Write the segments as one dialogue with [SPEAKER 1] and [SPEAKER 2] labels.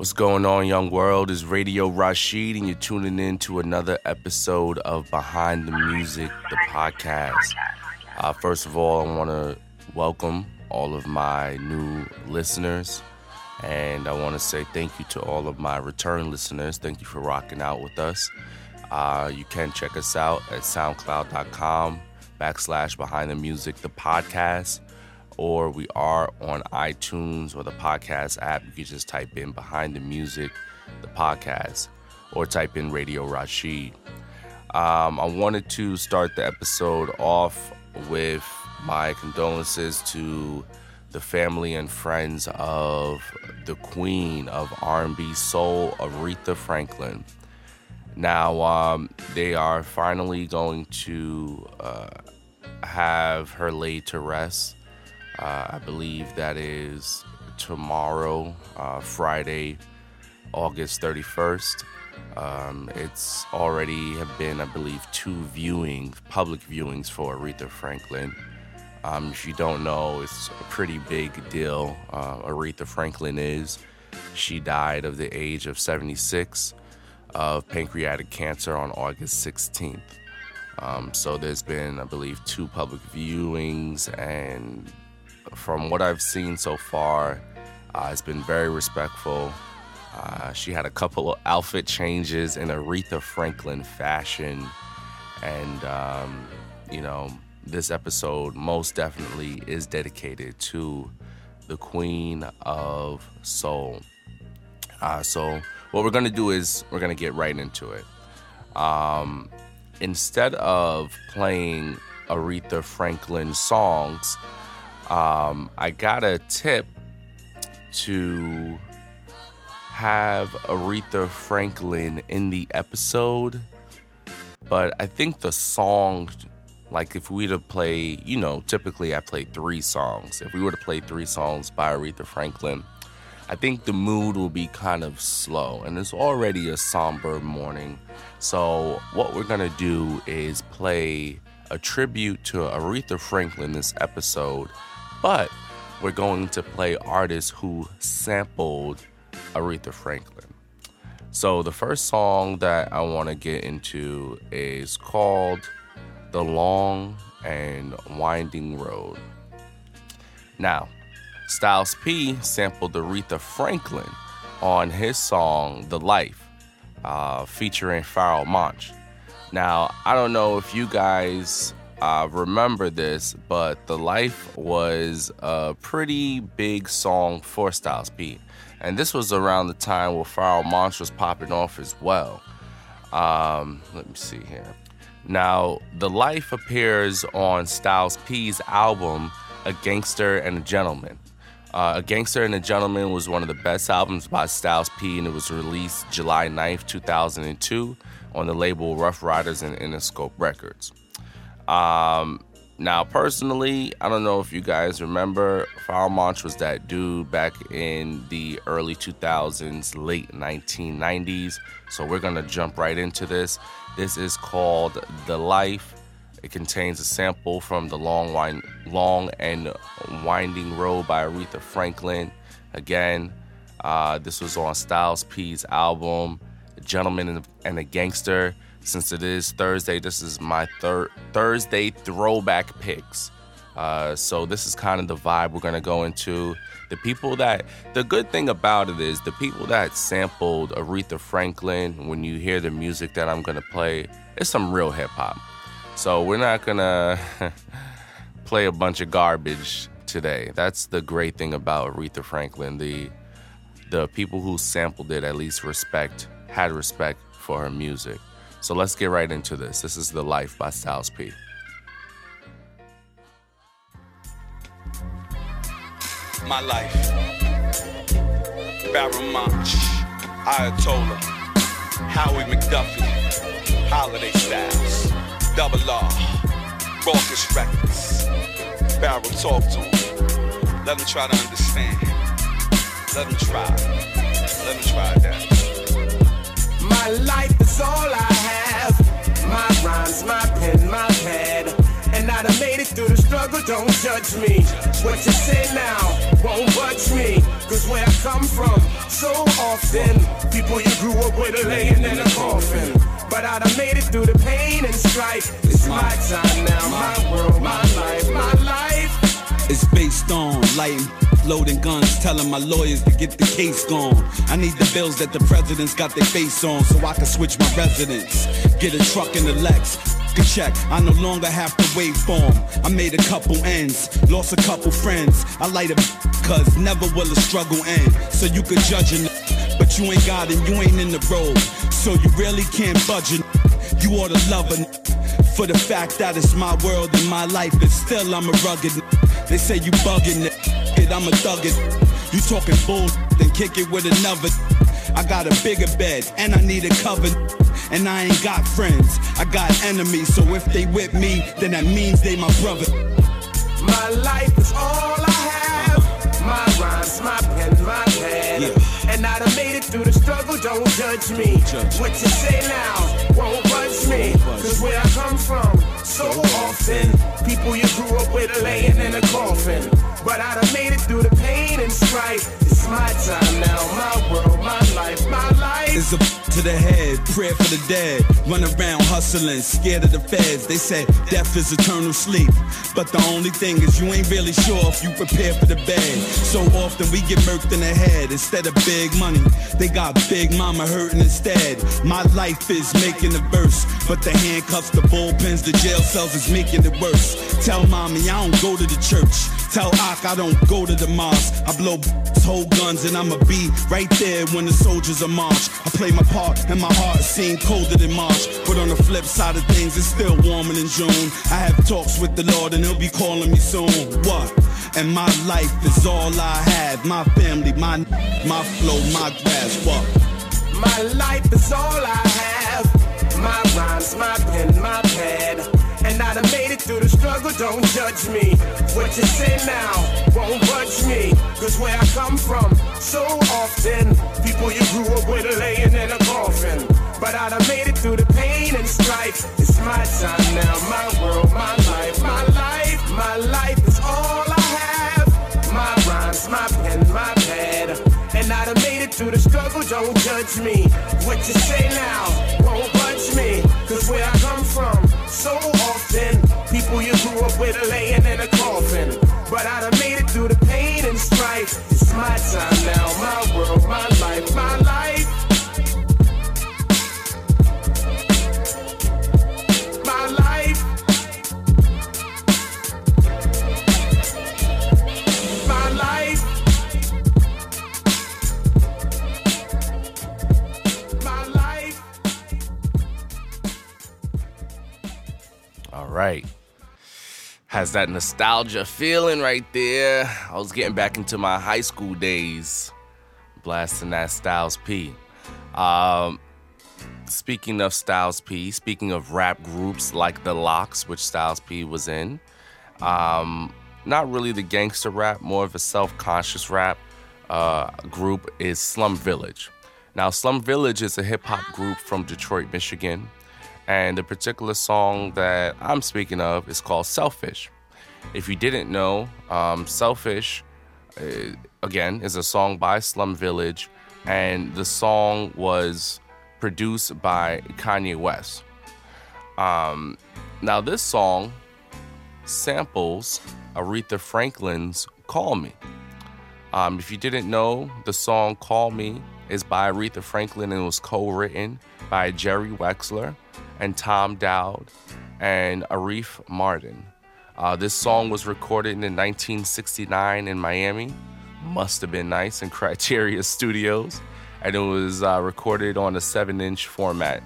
[SPEAKER 1] What's going on, young world? Is Radio Rashid, and you're tuning in to another episode of Behind the Music, the podcast. Uh, first of all, I want to welcome all of my new listeners, and I want to say thank you to all of my return listeners. Thank you for rocking out with us. Uh, you can check us out at soundcloud.com backslash behind the music, the podcast or we are on iTunes or the podcast app. You can just type in Behind the Music, the podcast, or type in Radio Rashid. Um, I wanted to start the episode off with my condolences to the family and friends of the queen of R&B soul, Aretha Franklin. Now, um, they are finally going to uh, have her laid to rest uh, I believe that is tomorrow, uh, Friday, August 31st. Um, it's already have been, I believe, two viewings, public viewings for Aretha Franklin. Um, if you don't know, it's a pretty big deal. Uh, Aretha Franklin is. She died of the age of 76 of pancreatic cancer on August 16th. Um, so there's been, I believe, two public viewings and from what I've seen so far, uh, it's been very respectful. Uh, she had a couple of outfit changes in Aretha Franklin fashion. And, um, you know, this episode most definitely is dedicated to the Queen of Soul. Uh, so, what we're going to do is we're going to get right into it. Um, instead of playing Aretha Franklin songs, um, I got a tip to have Aretha Franklin in the episode, but I think the song, like if we were to play, you know, typically I play three songs. If we were to play three songs by Aretha Franklin, I think the mood will be kind of slow, and it's already a somber morning. So, what we're gonna do is play a tribute to Aretha Franklin this episode but we're going to play artists who sampled Aretha Franklin. So the first song that I want to get into is called The Long and Winding Road. Now, Styles P sampled Aretha Franklin on his song The Life, uh, featuring Pharoahe Monch. Now, I don't know if you guys uh, remember this, but The Life was a pretty big song for Styles P. And this was around the time where Pharoahe Monch was popping off as well. Um, let me see here. Now, The Life appears on Styles P's album, A Gangster and a Gentleman. Uh, a Gangster and a Gentleman was one of the best albums by Styles P, and it was released July 9th, 2002, on the label Ruff Ryders and Interscope Records. Um, now, personally, I don't know if you guys remember, Pharoahe Monch was that dude back in the early 2000s, late 1990s. So we're gonna jump right into this. This is called The Life. It contains a sample from the Long, Wind, Long and Winding Road by Aretha Franklin. Again, uh, this was on Styles P's album, Gentleman and a Gangster since it is Thursday, this is my third Thursday throwback picks. Uh, so this is kind of the vibe we're gonna go into. The people that the good thing about it is the people that sampled Aretha Franklin. When you hear the music that I'm gonna play, it's some real hip hop. So we're not gonna play a bunch of garbage today. That's the great thing about Aretha Franklin. The the people who sampled it at least respect had respect for her music. So let's get right into this. This is The Life by Styles P.
[SPEAKER 2] My life. Pharoahe Monch, Ayatollah, Howie McDuffie, Holiday Styles, Double R, Rawkus Records. Barrel talk to him. Let him try to understand. Let him try. Let him try that.
[SPEAKER 3] My life is all I my rhymes, my pen, my pad. And I done made it through the struggle, don't judge me. What you say now won't budge me. Cause where I come from, so often. People you grew up with are laying in a coffin. But I done made it through the pain and strife. It's my time now, my world, my life, my life.
[SPEAKER 4] It's based on lighting, loading guns, telling my lawyers to get the case gone. I need the bills that the presidents got their face on so I can switch my residence. Get a truck in the Lex. A check, I no longer have to wait for 'em. I made a couple ends, lost a couple friends. I light a cause never will a struggle end. So you could judge it, but you ain't got it, you ain't in the road. So you really can't budge it. You ought to love it for the fact that it's my world and my life, and still I'm a rugged. They say you bugging it, I'm a thug it. You talking bull, then kick it with another. I got a bigger bed and I need a cover. And I ain't got friends, I got enemies. So if they with me, then that means they my brother.
[SPEAKER 3] My life is all I have. My rhymes, my pen, my pad.
[SPEAKER 4] Yeah.
[SPEAKER 3] And I done made it through the struggle, don't judge me.
[SPEAKER 4] Judge.
[SPEAKER 3] What you say now won't budge me. Cause where I come from, so often, people you grew up with are laying in a coffin. But I'd have made it through the pain and strife. It's my time now, my world, my life, my life.
[SPEAKER 4] Is a to the head, prayer for the dead. Run around hustling, scared of the feds. They said death is eternal sleep. But the only thing is you ain't really sure if you prepare for the bed. So often we get murked in the head instead of big money. They got big mama hurting instead. My life is making the verse, but the handcuffs, the bullpens, the jail cells is making it worse. Tell mommy I don't go to the church. Tell Ak I don't go to the mosque. I blow hold guns and I'ma be right there when the soldiers are march. I play my part and my heart seem colder than March. But on the flip side of things, it's still warmer than June. I have talks with the Lord and he'll be calling me soon. What? And my life is all I have. My family, my my flow, my grass. What?
[SPEAKER 3] My life is all I have. My rhymes, my pen, my pad. And I done made it through the struggle, don't judge me. What you say now won't budge me. Cause where I come from, so often, people you grew up with are laying in a coffin. But I done made it through the pain and strife. It's my time now, my world, my life, my life. My life is all I have. My rhymes, my pen, my pad. And I done made it through the struggle, don't judge me. What you say now
[SPEAKER 1] Has that nostalgia feeling right there. I was getting back into my high school days, blasting that Styles P. Um, speaking of Styles P, speaking of rap groups like The LOX, which Styles P was in, um, not really the gangster rap, more of a self conscious rap uh, group is Slum Village. Now, Slum Village is a hip hop group from Detroit, Michigan. And the particular song that I'm speaking of is called Selfish. If you didn't know, um, Selfish, uh, again, is a song by Slum Village. And the song was produced by Kanye West. Um, now, this song samples Aretha Franklin's Call Me. Um, if you didn't know, the song Call Me is by Aretha Franklin and was co written by Jerry Wexler and Tom Dowd and Arif Mardin. Uh, this song was recorded in 1969 in Miami. Must have been nice in Criteria Studios. And it was uh, recorded on a 7 inch format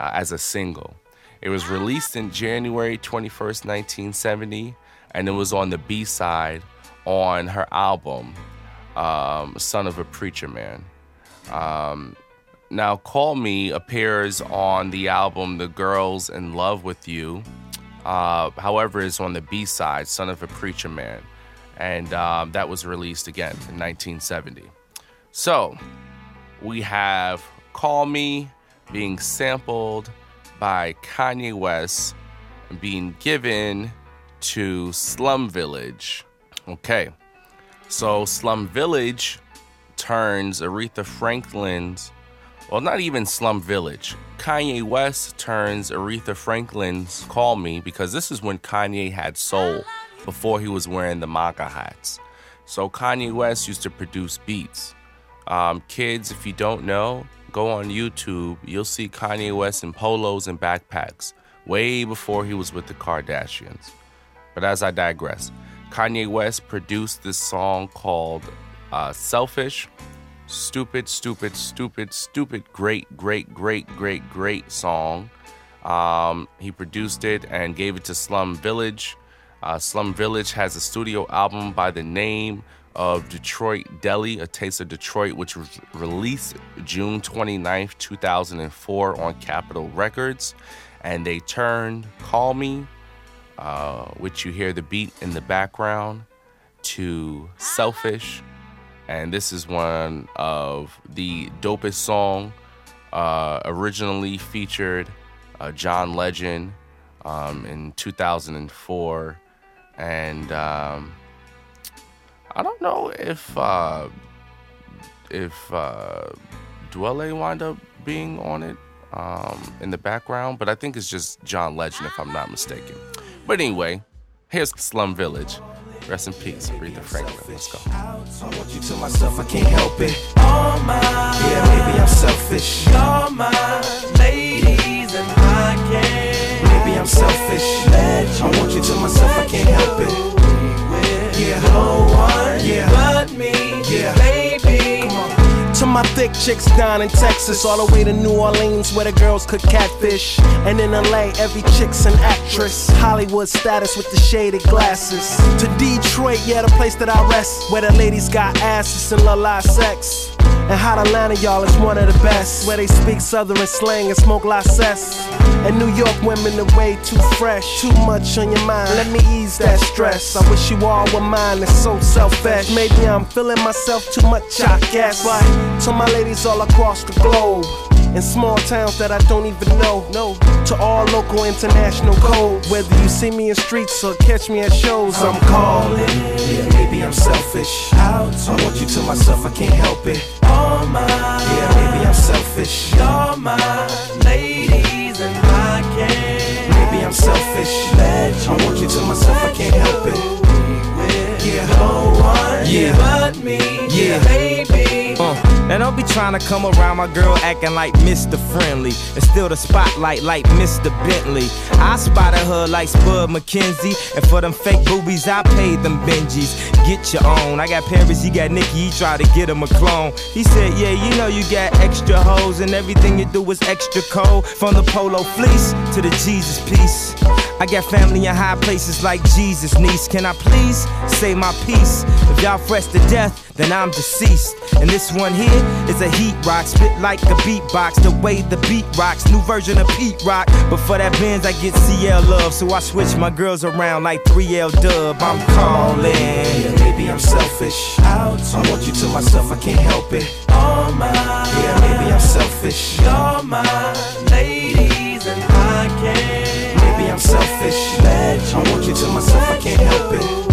[SPEAKER 1] uh, as a single. It was released in January 21st, 1970, and it was on the B side on her album, um, Son of a Preacher Man. Um, now, Call Me appears on the album The Girls in Love with You. Uh, however, it's on the B side, Son of a Preacher Man. And um, that was released again in 1970. So, we have Call Me being sampled by Kanye West and being given to Slum Village. Okay, so Slum Village turns Aretha Franklin's, well, not even Slum Village. Kanye West turns Aretha Franklin's Call Me because this is when Kanye had soul before he was wearing the MAGA hats. So Kanye West used to produce beats. Um, kids, if you don't know, go on YouTube. You'll see Kanye West in polos and backpacks way before he was with the Kardashians. But as I digress, Kanye West produced this song called uh, Selfish. Stupid, stupid, stupid, stupid, great, great, great, great, great song. Um, he produced it and gave it to Slum Village. Uh, Slum Village has a studio album by the name of Detroit Deli, A Taste of Detroit, which was released June 29th, 2004 on Capitol Records. And they turned Call Me, uh, which you hear the beat in the background, to Selfish. And this is one of the dopest song uh, originally featured uh, John Legend um, in 2004 and um, I don't know if uh, if uh, Dwele wind up being on it um, in the background, but I think it's just John Legend if I'm not mistaken. But anyway, here's Slum Village. Rest in peace, Aretha Franklin. Let's go.
[SPEAKER 5] I want you to myself, I can't help it. All. Yeah, maybe I'm selfish. Mine, ladies, and I can't. Maybe I'm selfish. I want you to myself, I can't help it. Yeah, no one yeah. but me. Yeah, baby. Come on. To my thick chicks down in Texas, all the way to New Orleans, where the girls could catfish. And in LA, every chick's an actress. Hollywood status with the shaded glasses. To Detroit, yeah, the place that I rest, where the ladies got asses and la sex. And hot Atlanta, y'all, is one of the best. Where they speak southern slang and smoke la cess. And New York women are way too fresh. Too much on your mind. Let me ease that stress. I wish you all were mine. It's so selfish. Maybe I'm feeling myself too much, I guess. But to my ladies all across the globe. In small towns that I don't even know. No. To all local international code. Whether you see me in streets or catch me at shows, I'm calling. Yeah, maybe I'm selfish. Out. I want you to myself, I can't help it. All mine. Yeah, maybe I'm selfish. You're mine, ladies, and I can't. Maybe I'm selfish. I want you to myself, I can't help it. Yeah, no one
[SPEAKER 6] Yeah.
[SPEAKER 5] but me.
[SPEAKER 6] Yeah.
[SPEAKER 5] baby.
[SPEAKER 6] Uh, and don't be trying to come around my girl acting like Mr. Friendly and still the spotlight like Mr. Bentley. I spotted her like Spud McKenzie, and for them fake boobies, I paid them Benjis. Get your own. I got Paris, he got Nikki, he tried to get him a clone. He said, Yeah, you know you got extra hoes, and everything you do is extra cold. From the polo fleece to the Jesus piece. I got family in high places like Jesus, niece. Can I please say my piece? If y'all fresh to death, then I'm deceased. And this one here is a heat rock, spit like a beatbox, the way the beat rocks. New version of Pete Rock. But for that Benz, I get CL love, so I switch my girls around like 3L dub. I'm calling.
[SPEAKER 5] Yeah, maybe I'm selfish. I want you to myself, I can't help it. All mine. Yeah, maybe I'm selfish. You're mine, ladies, and I can't. Maybe I'm selfish. I want you to myself, I can't help it.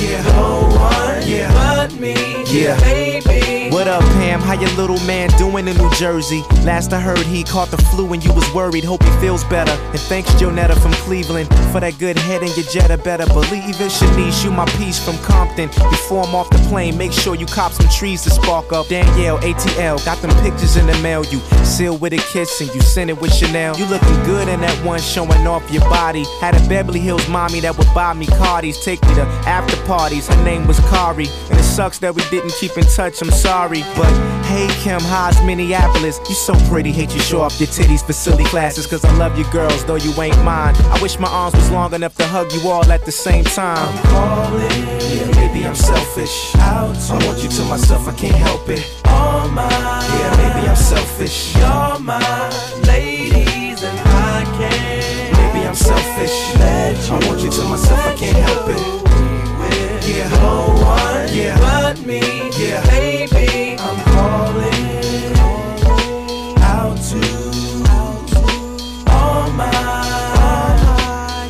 [SPEAKER 5] Yeah, no one yeah. But me.
[SPEAKER 6] Yeah.
[SPEAKER 5] baby.
[SPEAKER 6] What up, Pam? How your little man doing in New Jersey? Last I heard, he caught the flu and you was worried. Hope he feels better. And thanks, Jonetta from Cleveland, for that good head and your Jetta. Better believe it, Shanice. You my piece from Compton. Before I'm off the plane, make sure you cop some trees to spark up. Danielle, ATL, got them pictures in the mail. You seal with a kiss and you send it with Chanel. You looking good in that one showing off your body. Had a Beverly Hills mommy that would buy me Cardis, take me to after parties. Her name was Kari, and it sucks that we didn't keep in touch. I'm sorry, but hey Kim, how's Minneapolis? You so pretty, hate you show off your titties for silly classes. Cause I love you girls, though you ain't mine. I wish my arms was long enough to hug you all at the same time.
[SPEAKER 5] calling. Yeah, maybe I'm selfish. Out. I want you to myself, I can't help it. All mine. Yeah, maybe I'm selfish. You're mine, ladies, and I can't. Maybe I'm selfish. I want you to myself, I can't help it yeah, no one, yeah, but me, yeah, baby, I'm calling out to all my,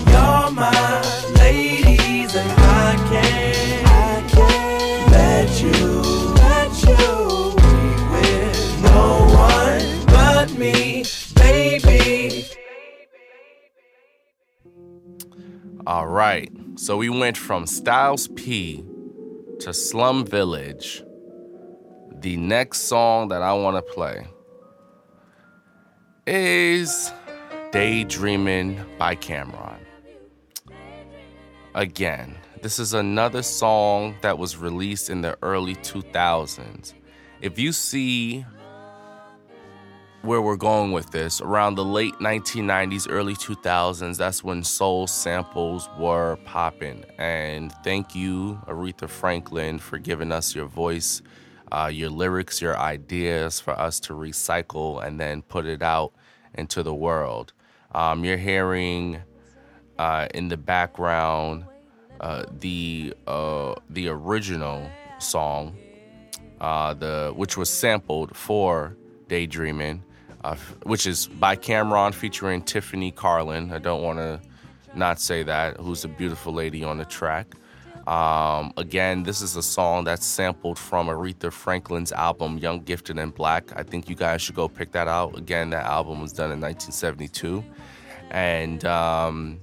[SPEAKER 5] you're my ladies, and I can't, I can't let you, let you be with no one but me, baby.
[SPEAKER 1] All right. So we went from Styles P to Slum Village. The next song that I want to play is Daydreaming by Cam'ron. Again, this is another song that was released in the early 2000s. If you see where we're going with this, around the late 1990s, early 2000s, that's when soul samples were popping. And thank you, Aretha Franklin, for giving us your voice, uh, your lyrics, your ideas for us to recycle and then put it out into the world. Um, you're hearing uh, in the background uh, the uh, the original song, uh, the which was sampled for "Daydreaming," which is by Cam'ron featuring Tiffany Carlin. I don't want to not say that, who's a beautiful lady on the track. Um, again, this is a song that's sampled from Aretha Franklin's album Young, Gifted, and Black. I think you guys should go pick that out. Again, that album was done in 1972. And um,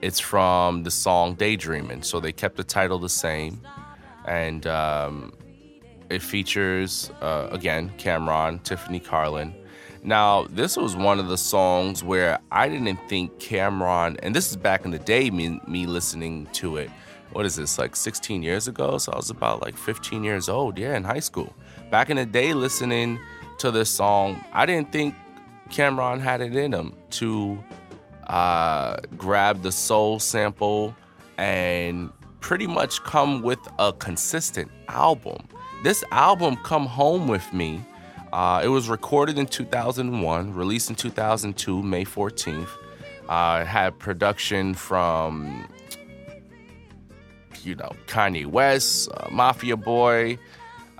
[SPEAKER 1] it's from the song Daydreaming. So they kept the title the same. And um, it features, uh, again, Cam'ron, Tiffany Carlin. Now, this was one of the songs where I didn't think Cam'ron, and this is back in the day, me, me listening to it. What is this, like 16 years ago? So I was about like 15 years old, yeah, in high school. Back in the day, listening to this song, I didn't think Cam'ron had it in him to uh, grab the soul sample and pretty much come with a consistent album. This album, Come Home With Me, uh, it was recorded in 2001, released in 2002, May 14th. Uh, it had production from, you know, Kanye West, uh, Mafia Boy,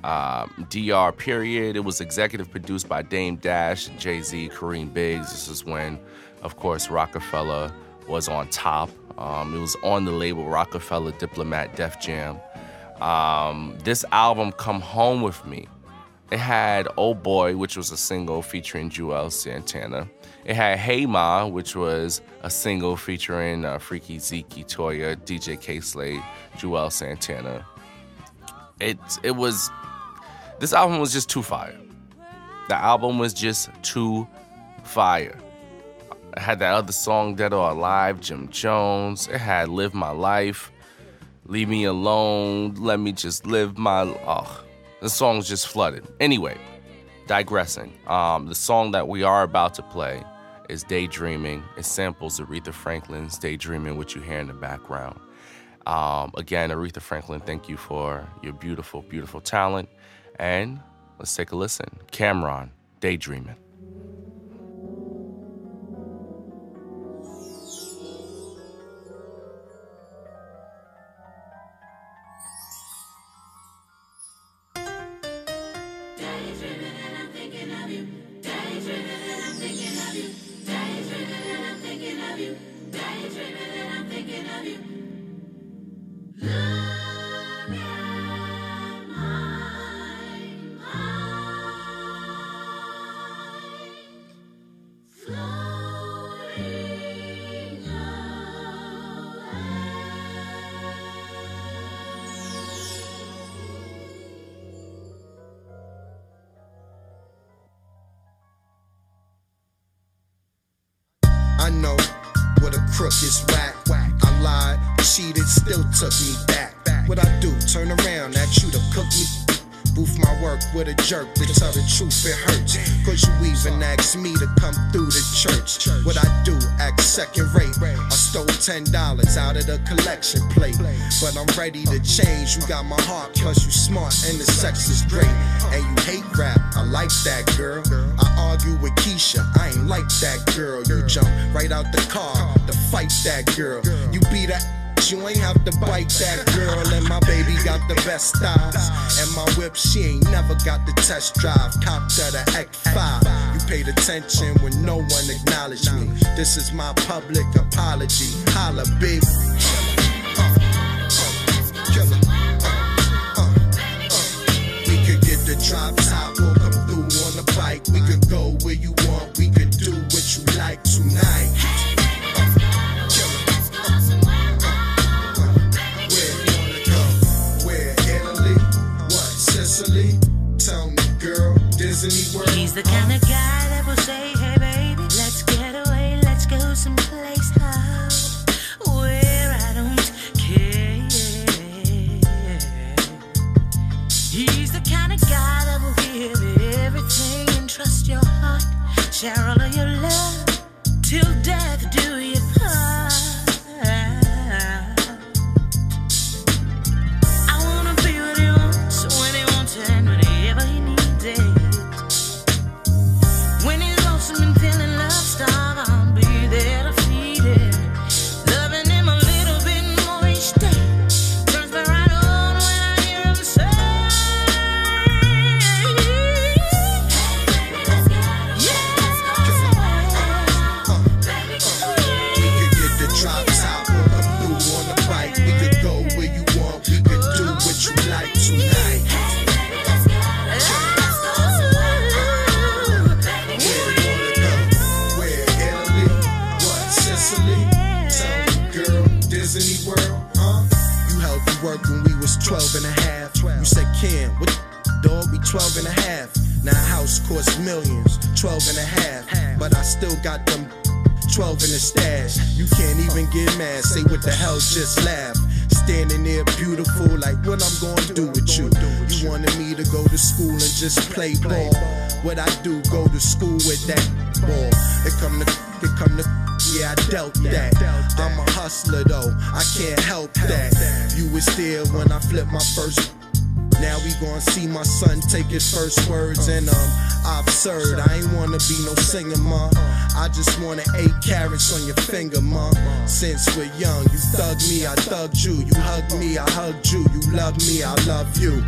[SPEAKER 1] um, DR Period. It was executive produced by Dame Dash, Jay Z, Kareem Biggs. This is when, of course, Rockefeller was on top. Um, it was on the label Rockefeller Diplomat Def Jam. Um, this album, Come Home With Me, it had Oh Boy, which was a single featuring Juelz Santana. It had Hey Ma, which was a single featuring uh, Freaky Zeke, Toya, DJ Kay Slay, Juelz Santana. It it was this album was just too fire. The album was just too fire. It had that other song, Dead or Alive, Jim Jones. It had Live My Life, Leave Me Alone, Let Me Just Live My. Oh, the song's just flooded. Anyway, digressing. Um, the song that we are about to play is Daydreaming. It samples Aretha Franklin's Daydreaming, which you hear in the background. Um, again, Aretha Franklin, thank you for your beautiful, beautiful talent. And let's take a listen. Cam'ron, Daydreaming.
[SPEAKER 7] Crook is whack. I lied, cheated, still took me back. What I do, turn around at you to cook me. Boof my work with a jerk to tell the truth, it hurts. Cause you even asked me to come through the church. What I do, act second rate. I stole $10 out of the collection plate. But I'm ready to change. You got my heart, plus you smart, and the sex is great. And you hate rap, I like that girl. I argue with Keisha, I ain't like that girl. You jump right out the car to fight that girl. You be that. You ain't have to bite that girl, and my baby got the best styles. And my whip, she ain't never got the test drive. Copped her the X5. You paid attention when no one acknowledged me. This is my public apology. Holla, get the drop top, we'll come through on the bike. We could go where you want, we could do what you like tonight. Stash. You can't even get mad. Say what the hell, just laugh. Standing there beautiful, like what I'm gonna do with you. You wanted me to go to school and just play ball. What I do, go to school with that ball. It come to, it come to, yeah, I dealt that. I'm a hustler though, I can't help that. You was there when I flipped my first now we gon' see my son take his first words and um absurd. I ain't wanna be no singer, ma. I just wanna eight carrots on your finger, ma. Since we're young, you thug me, I thugged you. You hug me, I hugged you. You love me, I love you.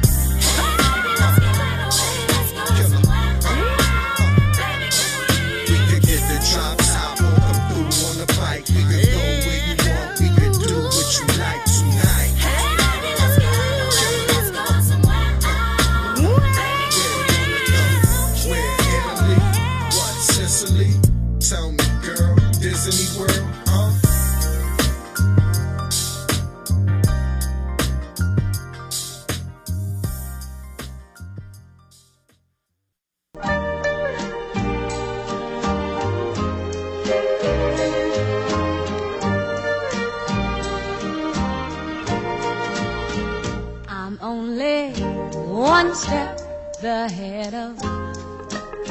[SPEAKER 8] Ahead of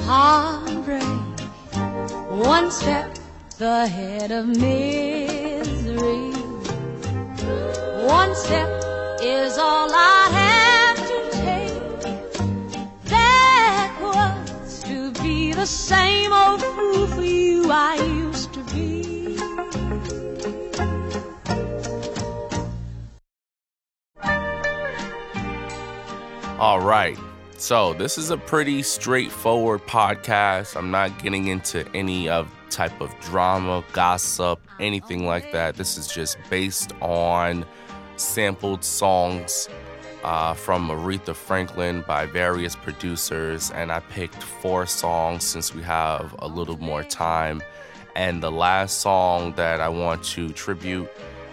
[SPEAKER 8] heartbreak, one step ahead of misery. One step is all I have to take backwards to be the same old fool for you I used to be.
[SPEAKER 1] All right. So, this is a pretty straightforward podcast. I'm not getting into any of type of drama, gossip, anything like that. This is just based on sampled songs uh, from Aretha Franklin by various producers, and I picked four songs since we have a little more time. And the last song that I want to tribute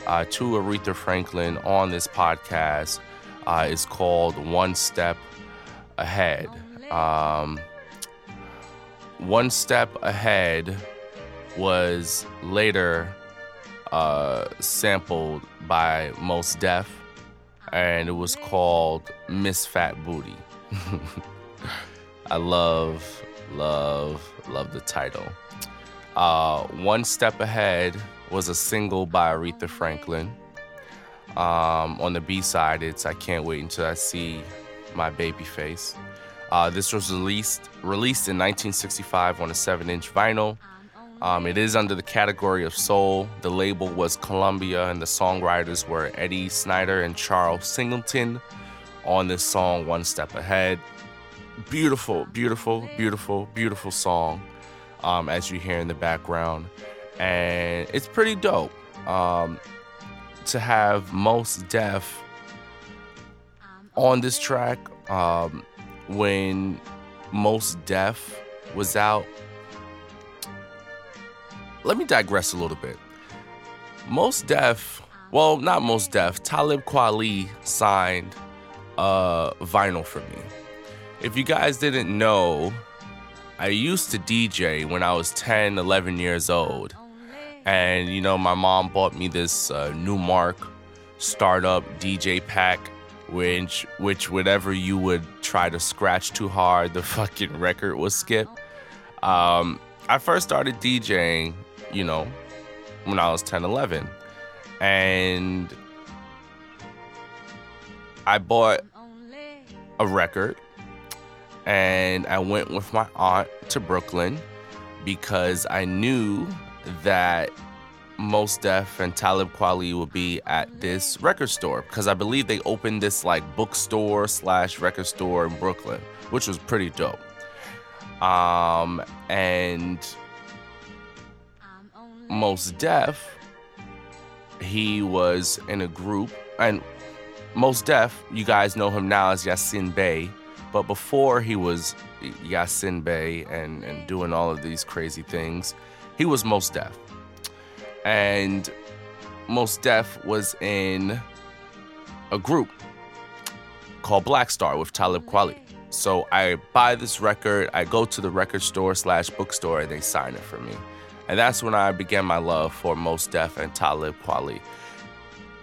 [SPEAKER 1] uh, to Aretha Franklin on this podcast uh, is called One Step Ahead. Um, One Step Ahead was later uh, sampled by Mos Def, and it was called Miss Fat Booty. I love, love, love the title. Uh, One Step Ahead was a single by Aretha Franklin. Um, on the B side, it's I Can't Wait Until I See My Baby Face. Uh, this was released released in 1965 on a 7 inch vinyl. Um, it is under the category of soul. The label was Columbia, and the songwriters were Eddie Snyder and Charles Singleton on this song, One Step Ahead. Beautiful, beautiful, beautiful, beautiful song, um, as you hear in the background. And it's pretty dope um, to have Mos Def on this track um, when Mos Def was out let me digress a little bit. Mos Def, well, not Mos Def, Talib Kweli signed uh, vinyl for me. If you guys didn't know, I used to DJ when I was 10, 11 years old. And, you know, my mom bought me this uh, Numark startup DJ pack, which, which, whenever you would try to scratch too hard, the fucking record would skip. Um, I first started DJing, you know, when I was 10, 11. And I bought a record and I went with my aunt to Brooklyn because I knew that Mos Def and Talib Kweli would be at this record store because I believe they opened this like bookstore slash record store in Brooklyn, which was pretty dope. Um, and Mos Def, he was in a group, and Mos Def, you guys know him now as Yasiin Bey, but before he was Yasiin Bey and, and doing all of these crazy things, he was Mos Def. And Mos Def was in a group called Black Star with Talib Kweli. So I buy this record, I go to the record store slash bookstore, and they sign it for me. And that's when I began my love for Mos Def and Talib Kweli.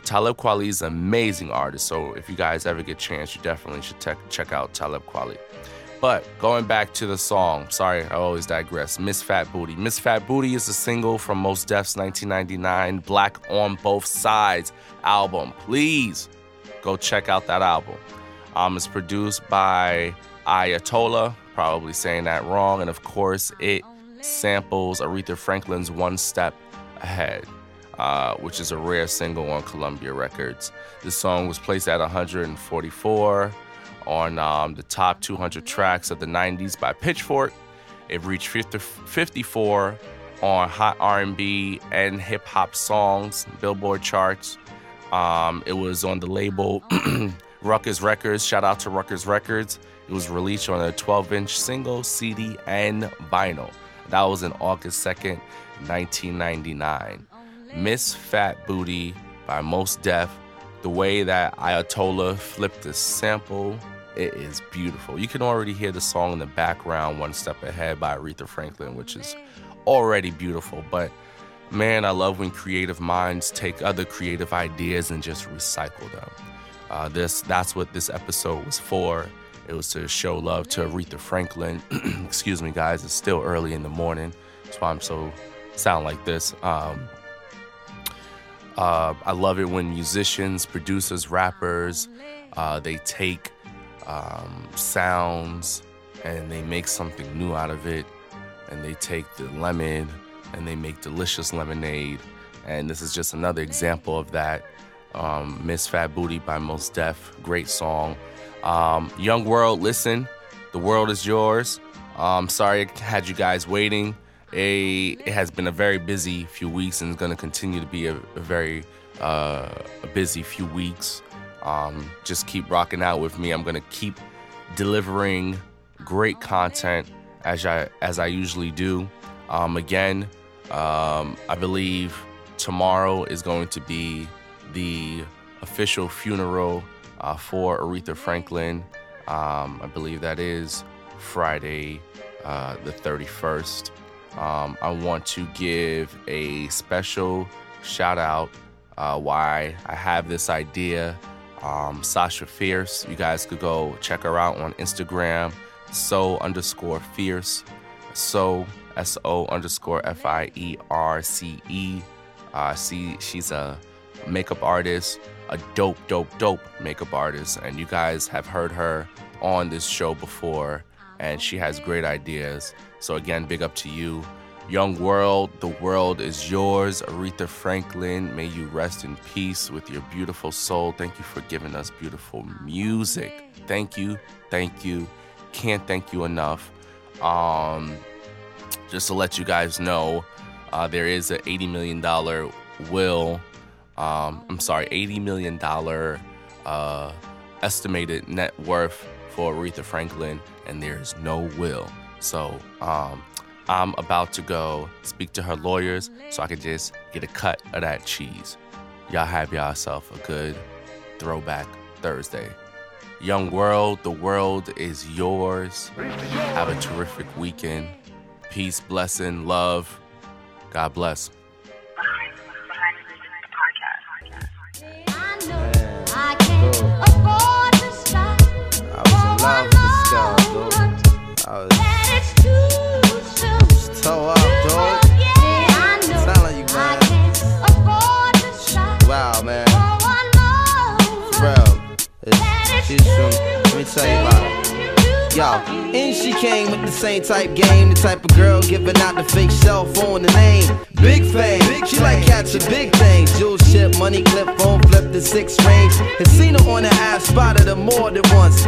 [SPEAKER 1] Talib Kweli is an amazing artist, so if you guys ever get a chance, you definitely should te- check out Talib Kweli. But going back to the song, sorry, I always digress. Miss Fat Booty. Miss Fat Booty is a single from Mos Def's 1999 Black on Both Sides album. Please go check out that album. Um, it's produced by Ayatollah, probably saying that wrong, and of course, it samples Aretha Franklin's One Step Ahead. Uh, which is a rare single on Columbia Records. The song was placed at 144 on um, the top 200 tracks of the 90s by Pitchfork. It reached 50, 54 on Hot R&B and Hip Hop Songs Billboard charts. Um, it was on the label Ruckus Records. Shout out to Ruckus Records. It was released on a 12-inch single, CD, and vinyl. That was in August 2nd, 1999. Miss Fat Booty by Mos Def. The way that Ayatollah flipped the sample, it is beautiful. You can already hear the song in the background, One Step Ahead by Aretha Franklin, which is already beautiful. But man, I love when creative minds take other creative ideas and just recycle them. Uh, this that's what this episode was for. It was to show love to Aretha Franklin. Excuse me, guys. It's still early in the morning. That's why I'm so sound like this. Um, uh, I love it when musicians, producers, rappers, uh, they take um, sounds and they make something new out of it. And they take the lemon and they make delicious lemonade. And this is just another example of that. Um, Miss Fat Booty by Mos Def, great song. Um, Young World, listen, the world is yours. Um, sorry I had you guys waiting. A, it has been a very busy few weeks and it's going to continue to be a, a very uh, a busy few weeks. Um, just keep rocking out with me. I'm to keep delivering great content as I as I usually do. Um, again, um, I believe tomorrow is going to be the official funeral uh, for Aretha Franklin. Um, I believe that is Friday, uh, the 31st. Um, I want to give a special shout out uh, why I have this idea. Um, Sasha Fierce, you guys could go check her out on Instagram, so underscore fierce, so S O underscore F I E R C E. Uh, see, she's a makeup artist, a dope, dope, dope makeup artist, and you guys have heard her on this show before, and she has great ideas. So again, big up to you. Young world, the world is yours. Aretha Franklin, may you rest in peace with your beautiful soul. Thank you for giving us beautiful music. Thank you, thank you. Can't thank you enough. Um, just to let you guys know, uh, there is an $80 million will, um, I'm sorry, $80 million uh, estimated net worth for Aretha Franklin, and there's no will. So, um, I'm about to go speak to her lawyers so I can just get a cut of that cheese. Y'all have yourself a good throwback Thursday. Young world, the world is yours. Have a terrific weekend. Peace, blessing, love. God bless.
[SPEAKER 9] Toe up, dude.
[SPEAKER 8] Yeah, I know
[SPEAKER 9] Telling you, man.
[SPEAKER 8] can't afford to stop.
[SPEAKER 9] Wow, man. Bro, it's, she's from, let me tell you about her. Yo, and she came with the same type game, the type of girl giving out the fake cell phone, the name. Big fame, she like catching big things. Jewel ship, money clip, phone flip the six range. And seen her on the ass, spotted her more than once.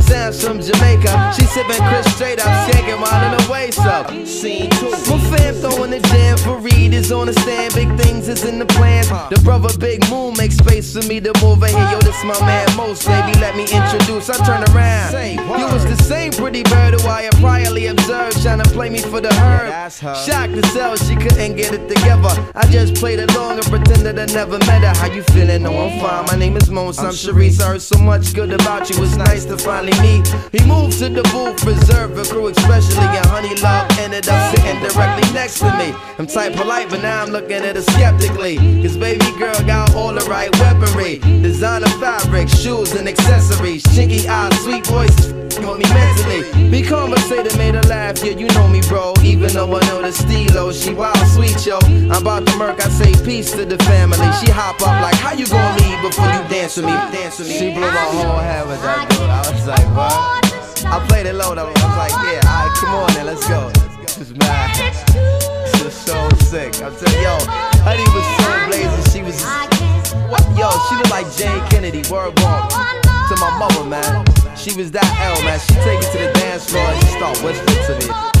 [SPEAKER 9] Sam's from Jamaica. She sipping Cris straight up, skanking while in her waist up. Scene two. My fam throwing the jam for Reed is on the stand. Big things is in the plans. The brother Big Moon makes space for me to move in here. Yo, this my man Mos, baby. Let me introduce. I turn around. You was the same pretty bird who I had priorly observed, trying to play me for the herd. Shocked to sell, she couldn't get it together. I just played along and pretended I never met her. How you feeling? No, I'm fine. My name is Mos. I'm Sharice. I heard so much good about you. It's nice to finally He moved to the booth, reserved for crew, especially. And Honey Love ended up sitting directly next to me. I'm type polite, but now I'm looking at her skeptically. Cause baby girl got all the right weaponry. Designer fabric, shoes and accessories. Chinky eyes, sweet voice. Want me mentally. Be conversated, made her laugh. Yeah, you know me, bro. Even though I know the stilo, oh, she wild sweet, yo. I'm about to murk, I say peace to the family. She hop up like, how you gonna leave before you dance with me? Dance with me. She blew my whole head with that dude. I was like, what? I played it low though. I was like, yeah, alright, come on then, let's go. This is mad. This is so sick. I'm telling yo, Honey was so blazing. She was? Yo, she looked like Jayne Kennedy. Word bomb to my mama, man. She was that L, man. She take it to the dance floor and she start whispering to me.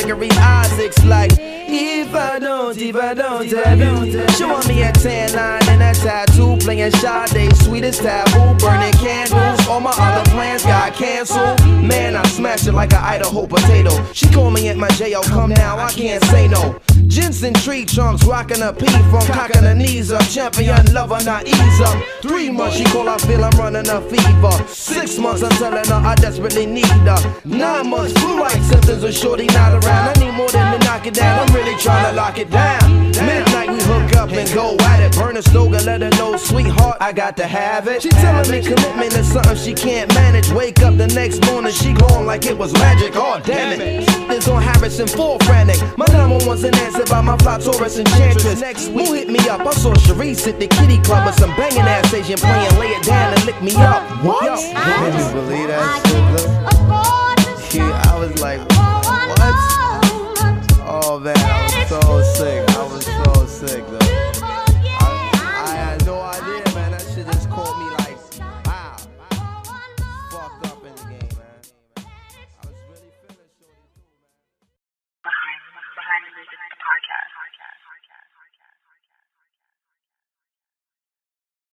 [SPEAKER 9] Gregory Isaacs like, If I don't, if I don't, I don't. Showing me a tan line and a tattoo, playing Sade, sweetest taboo, burning candles. All my other plans got canceled. Man, I smashed it like an Idaho potato. She call me at my jail, come now, I can't say no. Jensen tree trunks, rocking a P from cocking her knees up. Champion lover, not ease up. Three months, she call, I feel I'm running a fever. Six months, I'm telling her I desperately need her. Nine months, flu-like symptoms with shorty not around. I need more than to knock it down. I'm really trying to lock it down. Midnight, we up and go at it. Burn a stogie, let her know, sweetheart, I got to have it. She telling me commitment is something she can't manage. Wake up the next morning, she gone like it was magic. Oh, damn it. This on Harrison, full frantic. My number one's an answer by my fly Taurus enchantress. Next week, hit me up. I saw Sharice at the kitty club with some banging ass Asian playing. Lay it down and lick me up. What? Yo, Can you believe that yeah, I was like, what? Oh man, I was so sick. I was so sick though.